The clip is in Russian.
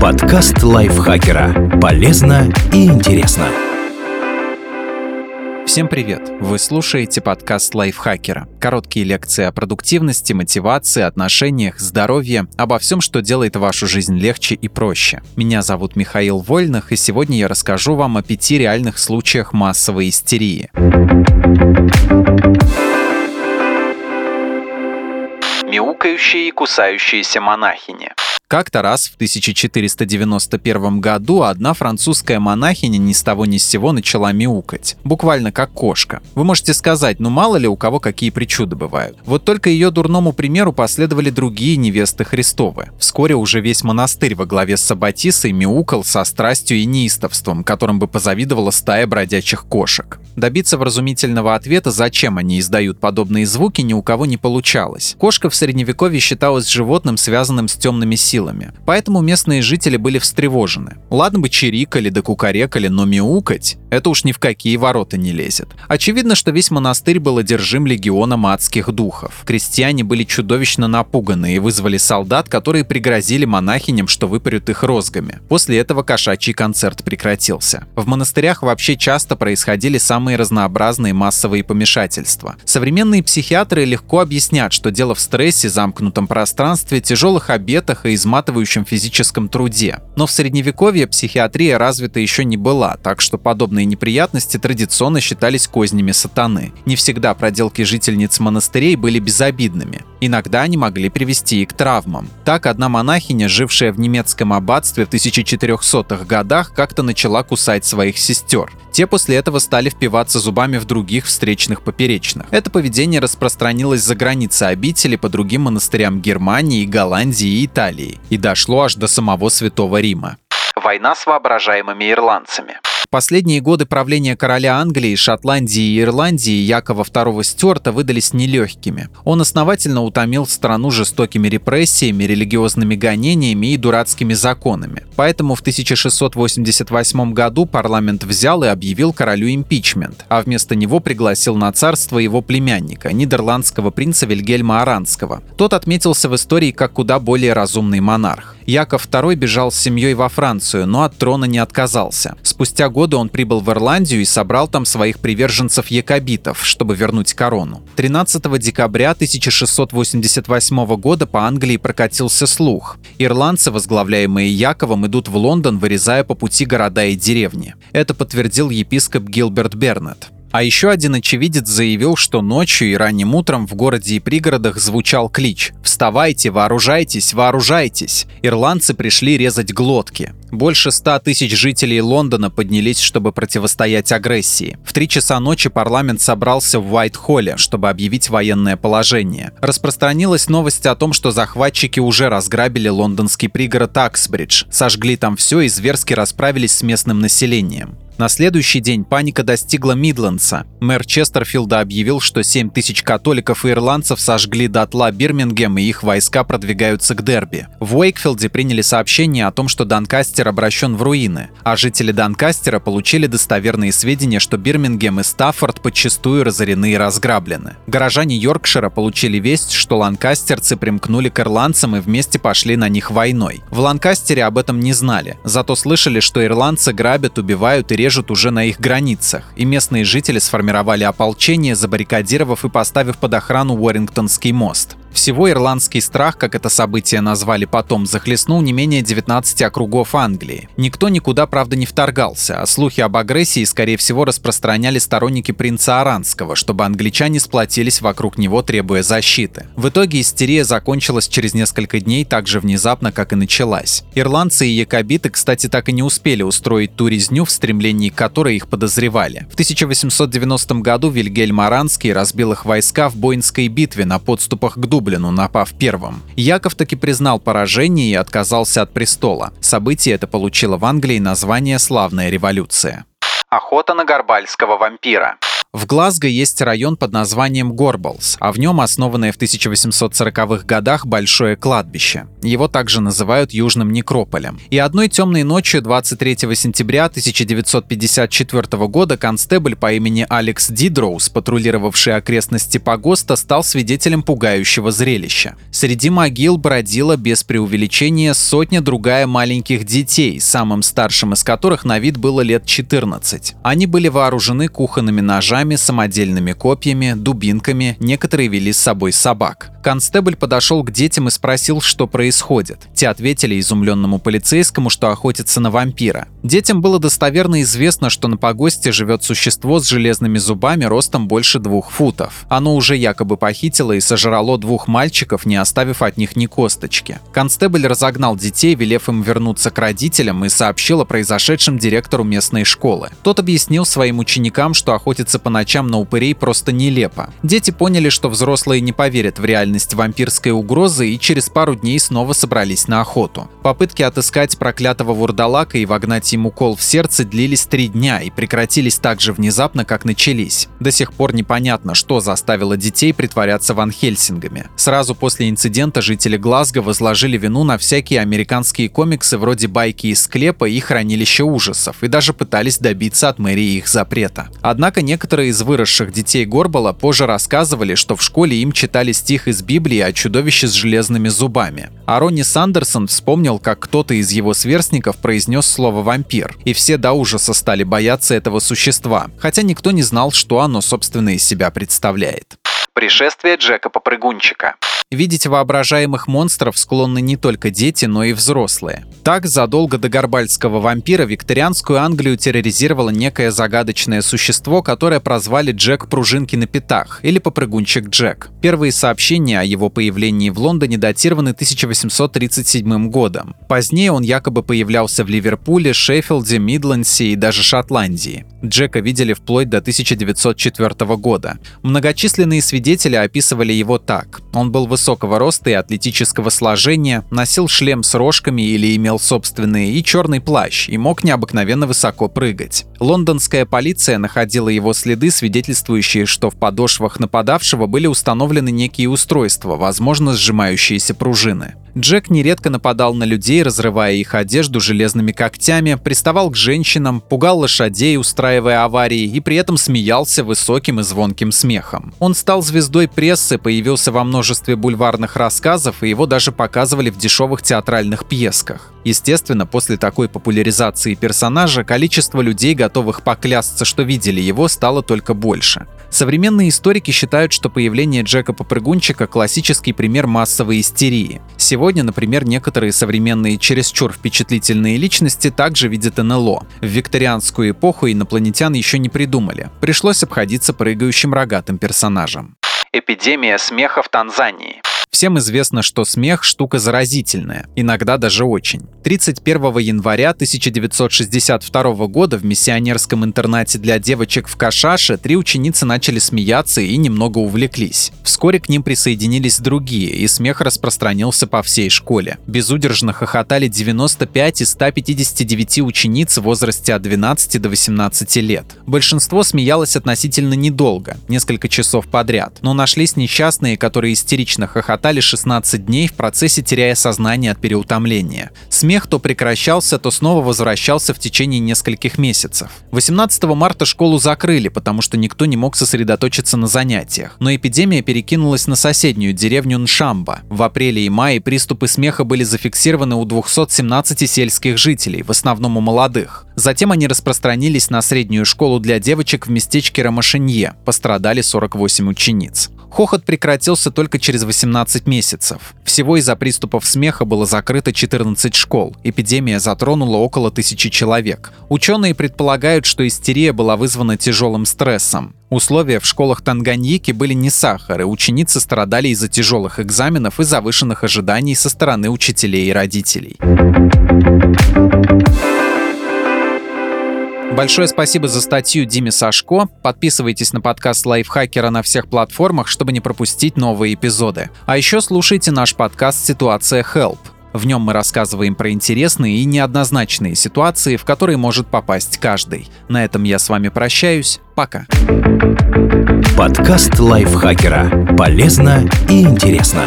Подкаст лайфхакера. Полезно и интересно. Всем привет! Вы слушаете подкаст лайфхакера. Короткие лекции о продуктивности, мотивации, отношениях, здоровье, обо всем, что делает вашу жизнь легче и проще. Меня зовут Михаил Вольных, и сегодня я расскажу вам о пяти реальных случаях массовой истерии. Мяукающие и кусающиеся монахини. Как-то раз в 1491 году одна французская монахиня ни с того ни с сего начала мяукать. Буквально как кошка. Вы можете сказать, ну мало ли у кого какие причуды бывают. Вот только ее дурному примеру последовали другие невесты Христовы. Вскоре уже весь монастырь во главе с Сабатисой мяукал со страстью и неистовством, которым бы позавидовала стая бродячих кошек. Добиться вразумительного ответа, зачем они издают подобные звуки, ни у кого не получалось. Кошка в средневековье считалась животным, связанным с темными силами силами. Поэтому местные жители были встревожены. Ладно бы чирикали да кукарекали, но мяукать — это уж ни в какие ворота не лезет. Очевидно, что весь монастырь был одержим легионом адских духов. Крестьяне были чудовищно напуганы и вызвали солдат, которые пригрозили монахиням, что выпарют их розгами. После этого кошачий концерт прекратился. В монастырях вообще часто происходили самые разнообразные массовые помешательства. Современные психиатры легко объяснят, что дело в стрессе, замкнутом пространстве, тяжелых обетах и изматывающем физическом труде. Но в средневековье психиатрия развита еще не была, так что подобные неприятности традиционно считались кознями сатаны. Не всегда проделки жительниц монастырей были безобидными. Иногда они могли привести и к травмам. Так, одна монахиня, жившая в немецком аббатстве в 1400-х годах, как-то начала кусать своих сестер. Те после этого стали впиваться зубами в других встречных поперечных. Это поведение распространилось за границы обители по другим монастырям Германии, Голландии и Италии и дошло аж до самого Святого Рима. Война с воображаемыми ирландцами. Последние годы правления короля Англии, Шотландии и Ирландии Якова II Стюарта выдались нелегкими. Он основательно утомил страну жестокими репрессиями, религиозными гонениями и дурацкими законами. Поэтому в 1688 году парламент взял и объявил королю импичмент, а вместо него пригласил на царство его племянника, нидерландского принца Вильгельма Аранского. Тот отметился в истории как куда более разумный монарх. Яков II бежал с семьей во Францию, но от трона не отказался. Спустя годы он прибыл в Ирландию и собрал там своих приверженцев-якобитов, чтобы вернуть корону. 13 декабря 1688 года по Англии прокатился слух. Ирландцы, возглавляемые Яковом, идут в Лондон, вырезая по пути города и деревни. Это подтвердил епископ Гилберт Бернет. А еще один очевидец заявил, что ночью и ранним утром в городе и пригородах звучал клич «Вставайте, вооружайтесь, вооружайтесь!». Ирландцы пришли резать глотки. Больше ста тысяч жителей Лондона поднялись, чтобы противостоять агрессии. В три часа ночи парламент собрался в Уайт-Холле, чтобы объявить военное положение. Распространилась новость о том, что захватчики уже разграбили лондонский пригород Аксбридж, сожгли там все и зверски расправились с местным населением. На следующий день паника достигла Мидлендса. Мэр Честерфилда объявил, что 7 тысяч католиков и ирландцев сожгли дотла Бирмингем и их войска продвигаются к Дерби. В Уэйкфилде приняли сообщение о том, что Донкастер обращен в руины, а жители Донкастера получили достоверные сведения, что Бирмингем и Стаффорд подчастую разорены и разграблены. Горожане Йоркшира получили весть, что ланкастерцы примкнули к ирландцам и вместе пошли на них войной. В Ланкастере об этом не знали, зато слышали, что ирландцы грабят, убивают и режут уже на их границах, и местные жители сформировали ополчение, забаррикадировав и поставив под охрану Уоррингтонский мост. Всего ирландский страх, как это событие назвали потом, захлестнул не менее 19 округов Англии. Никто никуда, правда, не вторгался, а слухи об агрессии, скорее всего, распространяли сторонники принца Аранского, чтобы англичане сплотились вокруг него, требуя защиты. В итоге истерия закончилась через несколько дней так же внезапно, как и началась. Ирландцы и якобиты, кстати, так и не успели устроить ту резню, в стремлении которой их подозревали. В 1890 году Вильгельм Аранский разбил их войска в Бойнской битве на подступах к Дублину, Дублину, напав первым. Яков таки признал поражение и отказался от престола. Событие это получило в Англии название «Славная революция». Охота на горбальского вампира. В Глазго есть район под названием Горблс, а в нем основанное в 1840-х годах большое кладбище. Его также называют Южным Некрополем. И одной темной ночью 23 сентября 1954 года констебль по имени Алекс Дидроуз, патрулировавший окрестности погоста, стал свидетелем пугающего зрелища. Среди могил бродила без преувеличения сотня другая маленьких детей, самым старшим из которых на вид было лет 14. Они были вооружены кухонными ножами, ножами, самодельными копьями, дубинками, некоторые вели с собой собак. Констебль подошел к детям и спросил, что происходит. Те ответили изумленному полицейскому, что охотятся на вампира. Детям было достоверно известно, что на погосте живет существо с железными зубами ростом больше двух футов. Оно уже якобы похитило и сожрало двух мальчиков, не оставив от них ни косточки. Констебль разогнал детей, велев им вернуться к родителям и сообщил о произошедшем директору местной школы. Тот объяснил своим ученикам, что охотиться по ночам на упырей просто нелепо. Дети поняли, что взрослые не поверят в реальность вампирской угрозы и через пару дней снова собрались на охоту. Попытки отыскать проклятого вурдалака и вогнать ему кол в сердце длились три дня и прекратились так же внезапно, как начались. До сих пор непонятно, что заставило детей притворяться Ван Хельсингами. Сразу после инцидента жители Глазго возложили вину на всякие американские комиксы вроде «Байки из склепа» и «Хранилище ужасов» и даже пытались добиться от мэрии их запрета. Однако некоторые Некоторые из выросших детей Горбала позже рассказывали, что в школе им читали стих из Библии о чудовище с железными зубами. А Ронни Сандерсон вспомнил, как кто-то из его сверстников произнес слово «вампир», и все до ужаса стали бояться этого существа, хотя никто не знал, что оно, собственно, из себя представляет. Пришествие Джека-попрыгунчика. Видеть воображаемых монстров склонны не только дети, но и взрослые. Так, задолго до горбальского вампира викторианскую Англию терроризировало некое загадочное существо, которое прозвали Джек Пружинки на пятах или попрыгунчик Джек. Первые сообщения о его появлении в Лондоне датированы 1837 годом. Позднее он якобы появлялся в Ливерпуле, Шеффилде, Мидлендсе и даже Шотландии. Джека видели вплоть до 1904 года. Многочисленные свидетели описывали его так. Он был высокого роста и атлетического сложения, носил шлем с рожками или имел собственные и черный плащ и мог необыкновенно высоко прыгать. Лондонская полиция находила его следы, свидетельствующие, что в подошвах нападавшего были установлены некие устройства, возможно, сжимающиеся пружины. Джек нередко нападал на людей, разрывая их одежду железными когтями, приставал к женщинам, пугал лошадей, устраивая аварии, и при этом смеялся высоким и звонким смехом. Он стал звездой прессы, появился во множестве бульварных рассказов, и его даже показывали в дешевых театральных пьесках. Естественно, после такой популяризации персонажа количество людей, готовых поклясться, что видели его, стало только больше. Современные историки считают, что появление Джека Попрыгунчика – классический пример массовой истерии. Сегодня, например, некоторые современные чересчур впечатлительные личности также видят НЛО. В викторианскую эпоху инопланетян еще не придумали. Пришлось обходиться прыгающим рогатым персонажем. Эпидемия смеха в Танзании. Всем известно, что смех – штука заразительная, иногда даже очень. 31 января 1962 года в миссионерском интернате для девочек в Кашаше три ученицы начали смеяться и немного увлеклись. Вскоре к ним присоединились другие, и смех распространился по всей школе. Безудержно хохотали 95 из 159 учениц в возрасте от 12 до 18 лет. Большинство смеялось относительно недолго, несколько часов подряд, но нашлись несчастные, которые истерично хохотали хохотали 16 дней в процессе теряя сознание от переутомления. Смех то прекращался, то снова возвращался в течение нескольких месяцев. 18 марта школу закрыли, потому что никто не мог сосредоточиться на занятиях. Но эпидемия перекинулась на соседнюю деревню Ншамба. В апреле и мае приступы смеха были зафиксированы у 217 сельских жителей, в основном у молодых. Затем они распространились на среднюю школу для девочек в местечке Ромашинье. Пострадали 48 учениц. Хохот прекратился только через 18 месяцев. Всего из-за приступов смеха было закрыто 14 школ. Эпидемия затронула около тысячи человек. Ученые предполагают, что истерия была вызвана тяжелым стрессом. Условия в школах Танганьики были не сахар, и ученицы страдали из-за тяжелых экзаменов и завышенных ожиданий со стороны учителей и родителей. Большое спасибо за статью Диме Сашко. Подписывайтесь на подкаст Лайфхакера на всех платформах, чтобы не пропустить новые эпизоды. А еще слушайте наш подкаст «Ситуация Help». В нем мы рассказываем про интересные и неоднозначные ситуации, в которые может попасть каждый. На этом я с вами прощаюсь. Пока. Подкаст лайфхакера. Полезно и интересно.